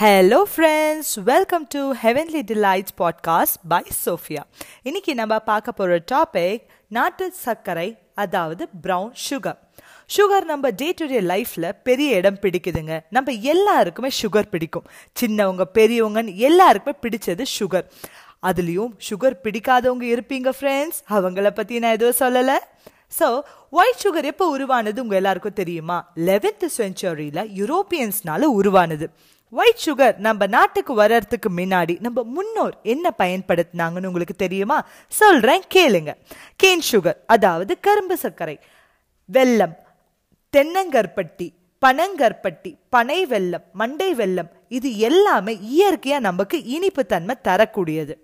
Hello friends welcome to heavenly delights podcast by Sophia இன்னைக்கு நம்ம பார்க்க போகிற டாபிக் நாட்டு சர்க்கரை அதாவது ப்ரௌன் சுகர் சுகர் நம்ம டே டு டே லைஃப்பில் பெரிய இடம் பிடிக்குதுங்க. நம்ம எல்லாருக்குமே சுகர் பிடிக்கும். சின்னவங்க பெரியவங்கன்னு எல்லாருக்குமே பிடிச்சது சுகர் அதுலேயும் சுகர் பிடிக்காதவங்க இருப்பீங்க ஃப்ரெண்ட்ஸ் அவங்கள பற்றி நான் எதுவும் சொல்லலை. ஸோ ஒயிட் சுகர் எப்போ உருவானது உங்கள் எல்லாருக்கும் தெரியுமா? லெவன்த் செஞ்சுரியில் யூரோப்பியன்ஸ்னால உருவானது. ஒயிட் சுகர் நம்ம நாட்டுக்கு வர்றதுக்கு முன்னாடி நம்ம முன்னோர் என்ன பயன்படுத்தினாங்கன்னு உங்களுக்கு தெரியுமா? சொல்றேன் கேளுங்க. கேன் சுகர் அதாவது கரும்பு சர்க்கரை வெல்லம் தென்னங்கற்பட்டி பனங்கற்பட்டி பனை வெல்லம் மண்டை வெல்லம் இது எல்லாமே இயற்கையா நமக்கு இனிப்பு தன்மை தரக்கூடியது.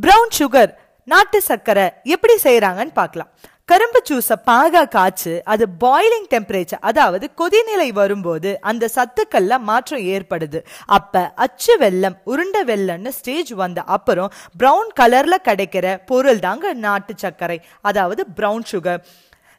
ப்ரௌன் சுகர் நாட்டு சர்க்கரை எப்படி செய்யறாங்கன்னு பார்க்கலாம். கரும்பு ஜூஸை பாகா காய்ச்சு அது பாய்லிங் டெம்பரேச்சர் அதாவது கொதிநிலை வரும்போது அந்த சத்துக்கள்ல மாற்றம் ஏற்படுது. அப்ப அச்சு வெள்ளம் உருண்ட வெல்லம்னு ஸ்டேஜ் வந்த அப்புறம் ப்ரௌன் கலர்ல கிடைக்கிற பொருள் தாங்க நாட்டு சர்க்கரை அதாவது ப்ரௌன் சுகர்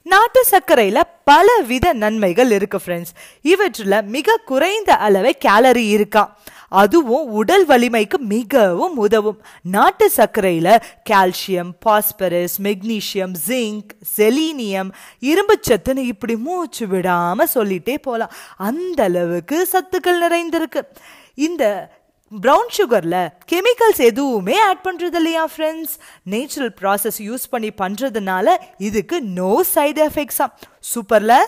நாட்டு சர்க்கரையில பல வித நன்மைகள் இருக்கு ஃப்ரெண்ட்ஸ் இவற்றுல மிக குறைந்த அளவை கேலரி இருக்கா. அதுவும் உடல் வலிமைக்கு மிகவும் உதவும். நாட்டு சர்க்கரையில் calcium phosphorus magnesium zinc selenium இரும்புச்சத்துன்னு இப்படி மூச்சு விடாமல் சொல்லிட்டே போகலாம் அந்த அளவுக்கு சத்துக்கள் நிறைந்திருக்கு. இந்த ப்ரௌன் சுகரில் கெமிக்கல்ஸ் எதுவுமே ஆட் பண்ணுறது இல்லையா ஃப்ரெண்ட்ஸ் நேச்சுரல் ப்ராசஸ் யூஸ் பண்ணி பண்ணுறதுனால இதுக்கு நோ சைடு எஃபெக்ட்ஸாம் சூப்பரில்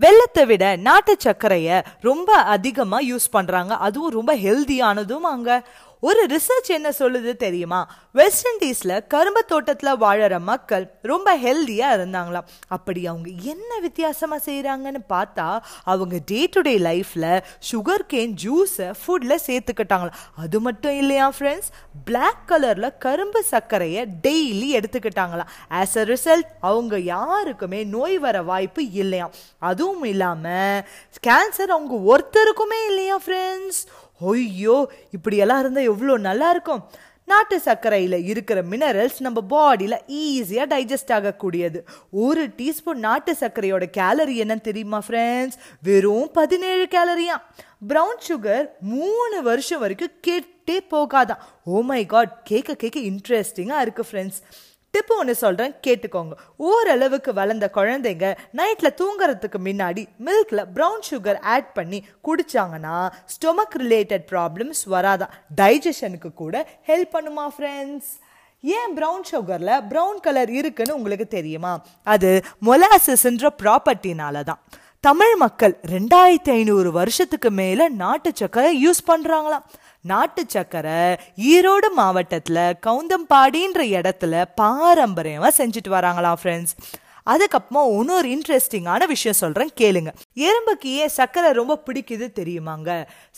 வெள்ளத்தை விட நாட்டு சர்க்கரையை ரொம்ப அதிகமாக யூஸ் பண்ணுறாங்க அதுவும் ரொம்ப ஹெல்தியானதும் அங்கே. ஒரு ரிசர்ச் என்ன சொல்லுது தெரியுமா? வெஸ்ட் இண்டீஸ்ல கரும்பு தோட்டத்துல வாழற மக்கள் ரொம்ப ஹெல்தியா இருந்தாங்களாம். அப்படி அவங்க என்ன வித்தியாசமா செய்யறாங்கன்னு பார்த்தா அவங்க டே டு டே லைஃப்ல சுகர் கேன் ஜூஸை ஃபுட்ல சேர்த்துக்கிட்டாங்களாம். அது மட்டும் இல்லையா ஃப்ரெண்ட்ஸ் பிளாக் கலர்ல கரும்பு சர்க்கரையை டெய்லி எடுத்துக்கிட்டாங்களாம். ஆஸ் அ ரிசல்ட் அவங்க யாருக்குமே நோய் வர வாய்ப்பு இல்லையாம். அதுவும் இல்லாம கேன்சர் அவங்க ஒருத்தருக்குமே இல்லையா ஃப்ரெண்ட்ஸ் ஐயோ இப்படியெல்லாம் இருந்தால் எவ்வளோ நல்லா இருக்கும் நாட்டு சர்க்கரையில் இருக்கிற மினரல்ஸ் நம்ம பாடியில் ஈஸியாக டைஜஸ்ட் ஆகக்கூடியது. ஒரு டீஸ்பூன் நாட்டு சர்க்கரையோட கேலரி என்னன்னு தெரியுமா ஃப்ரெண்ட்ஸ் வெறும் பதினேழு கேலரியா ப்ரௌன் சுகர் மூணு வருஷம் வரைக்கும் கெட்டே போகாதான். ஓ மை காட் கேட்க கேட்க இன்ட்ரெஸ்டிங்காக இருக்குது ஃப்ரெண்ட்ஸ் டிப்பு ஒன்று சொல்கிறேன் கேட்டுக்கோங்க. ஓரளவுக்கு வளர்ந்த குழந்தைங்க நைட்டில் தூங்குறதுக்கு முன்னாடி மில்கில் ப்ரௌன் சுகர் ஆட் பண்ணி குடித்தாங்கன்னா ஸ்டொமக் ரிலேட்டட் ப்ராப்ளம்ஸ் வராதான் டைஜஷனுக்கு கூட ஹெல்ப் பண்ணுமா ஃப்ரெண்ட்ஸ் ஏன் ப்ரௌன் சுகரில் ப்ரௌன் கலர் இருக்குன்னு உங்களுக்கு தெரியுமா? அது மொலாசஸ்ன்ற ப்ராப்பர்ட்டினால தான். தமிழ் மக்கள் ரெண்டாயிரத்தி ஐநூறு வருஷத்துக்கு மேலே நாட்டு சக்கரை யூஸ் பண்ணுறாங்களாம் நாட்டு சக்கரை ஈரோடு மாவட்டத்தில் கவுந்தம்பாடின்ற இடத்துல பாரம்பரியமாக செஞ்சுட்டு வராங்களாம் ஃப்ரெண்ட்ஸ் அதுக்கப்புறமா இன்னொரு இன்ட்ரெஸ்டிங்கான விஷயம் சொல்கிறேன் கேளுங்க. எறும்புக்கு ஏன் சர்க்கரை ரொம்ப பிடிக்குது தெரியுமாங்க?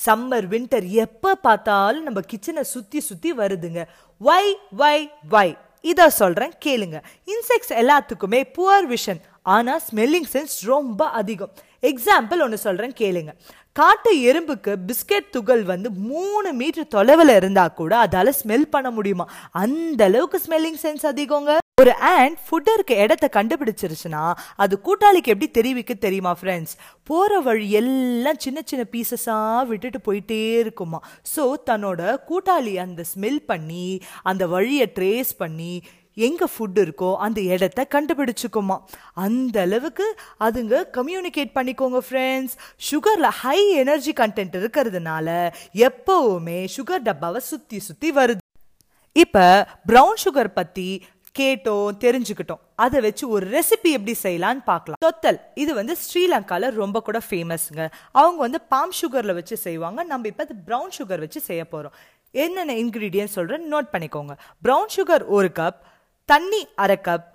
சம்மர் வின்டர் எப்போ பார்த்தாலும் நம்ம கிச்சனை சுற்றி சுற்றி வருதுங்க. வை வை வை இதை சொல்கிறேன் கேளுங்க. இன்செக்ட்ஸ் எல்லாத்துக்குமே புவர் விஷன் ஆனால் ஸ்மெல்லிங் சென்ஸ் ரொம்ப அதிகம். எக்ஸாம்பிள் ஒன்று சொல்கிறேன் கேளுங்க. காட்டு எறும்புக்கு பிஸ்கெட் துகள் வந்து மூணு மீட்டர் தொலைவில் இருந்தால் கூட அதால் ஸ்மெல் பண்ண முடியுமா? அந்த அளவுக்கு ஸ்மெல்லிங் சென்ஸ் அதிகங்க. ஒரு ஆண்ட் ஃபுட்டு இருக்க இடத்த கண்டுபிடிச்சிருச்சுன்னா அது கூட்டாளிக்கு எப்படி தெரிவிக்க தெரியுமா ஃப்ரெண்ட்ஸ் போகிற வழி எல்லாம் சின்ன சின்ன பீசஸாக விட்டுட்டு போயிட்டே இருக்குமா. ஸோ தன்னோட கூட்டாளி அந்த ஸ்மெல் பண்ணி அந்த வழியை ட்ரேஸ் பண்ணி எங்கே ஃபுட் இருக்கோ அந்த இடத்த கண்டுபிடிச்சுக்குமா. அந்த அளவுக்கு அதுங்க கம்யூனிகேட் பண்ணிக்கோங்க ஃப்ரெண்ட்ஸ் சுகரில் ஹை எனர்ஜி கண்டென்ட் இருக்கிறதுனால எப்போவுமே சுகர் டப்பாவை சுற்றி சுற்றி வருது. இப்போ ப்ரௌன் சுகர் பற்றி கேட்டோம் தெரிஞ்சுக்கிட்டோம். அதை வச்சு ஒரு ரெசிபி எப்படி செய்யலான்னு பார்க்கலாம். தொத்தல் இது வந்து ஸ்ரீலங்காவில் ரொம்ப கூட ஃபேமஸ்ங்க அவங்க வந்து பாம் சுகரில் வச்சு செய்வாங்க. நம்ம இப்போ ப்ரௌன் சுகர் வச்சு செய்ய போகிறோம் என்னென்ன இன்க்ரீடியன்ட் சொல்கிறேன் நோட் பண்ணிக்கோங்க. ப்ரௌன் சுகர் ஒரு கப் தண்ணி அரை கப்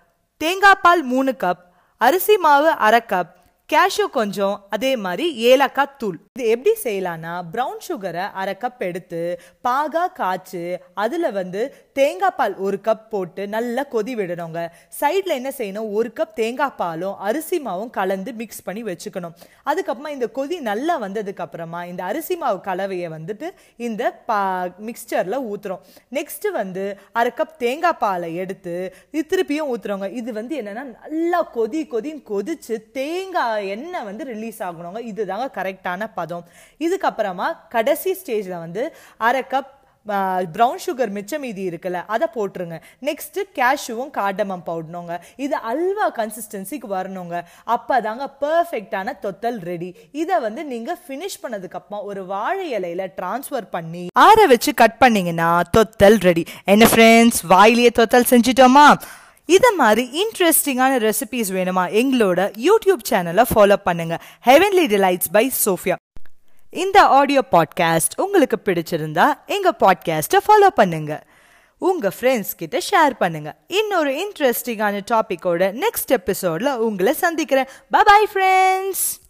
தேங்காய் பால் மூணு கப் அரிசி மாவு அரை கப் கேஷ்யூ கொஞ்சம் அதே மாதிரி ஏலக்காய் தூள். இது எப்படி செய்யலாம்னா ப்ரௌன் சுகரை அரை கப் எடுத்து பாகா காய்ச்சி அதில் வந்து தேங்காய் பால் ஒரு கப் போட்டு நல்லா கொதி விடணுங்க. சைடில் என்ன செய்யணும்? ஒரு கப் தேங்காய் பாலும் அரிசி மாவும் கலந்து மிக்ஸ் பண்ணி வச்சுக்கணும். அதுக்கப்புறமா இந்த கொதி நல்லா வந்ததுக்கப்புறமா இந்த அரிசி மாவு கலவையை வந்துட்டு இந்த பா மிக்சரில் ஊற்றுறோம் நெக்ஸ்ட்டு வந்து அரை கப் தேங்காய் பாலை எடுத்து திருப்பியும் ஊற்றுறோங்க இது வந்து என்னென்னா நல்லா கொதி கொதின்னு கொதிச்சு தேங்காய் எண்ணெய் வந்து ரிலீஸ் ஆகணுங்க? இதுதாங்க கரெக்டான பதம். இதுக்கப்புறமா கடைசி ஸ்டேஜில் வந்து அரை கப் ப்ரௌன் சுகர் மிச்சம் மீதி இருக்குல்ல அதை போட்டுருங்க. நெக்ஸ்ட்டு கேஷ்யூவும் காடமம் பவுடணுங்க இது அல்வா கன்சிஸ்டன்சிக்கு வரணுங்க. அப்போ தாங்க பர்ஃபெக்டான தொத்தல் ரெடி இதை வந்து நீங்கள் ஃபினிஷ் பண்ணதுக்கப்புறம் ஒரு வாழை இலையில டிரான்ஸ்ஃபர் பண்ணி ஆற வச்சு கட் பண்ணீங்கன்னா தொத்தல் ரெடி என்ன ஃப்ரெண்ட்ஸ் வாயிலேயே தொத்தல் செஞ்சிட்டோமா? இதை மாதிரி இன்ட்ரெஸ்டிங்கான ரெசிபிஸ் வேணுமா? எங்களோட யூடியூப் சேனலை ஃபாலோ பண்ணுங்க. ஹெவன்லி டிலைட்ஸ் பை சோஃபியா இந்த ஆடியோ பாட்காஸ்ட் உங்களுக்கு பிடிச்சிருந்தா எங்க பாட்காஸ்ட்டை ஃபாலோ பண்ணுங்க. உங்க ஃப்ரெண்ட்ஸ் கிட்ட ஷேர் பண்ணுங்க. இன்னொரு இன்ட்ரெஸ்டிங்கான டாபிக்கோட நெக்ஸ்ட் எபிசோட்ல உங்களை சந்திக்கிறேன். Bye friends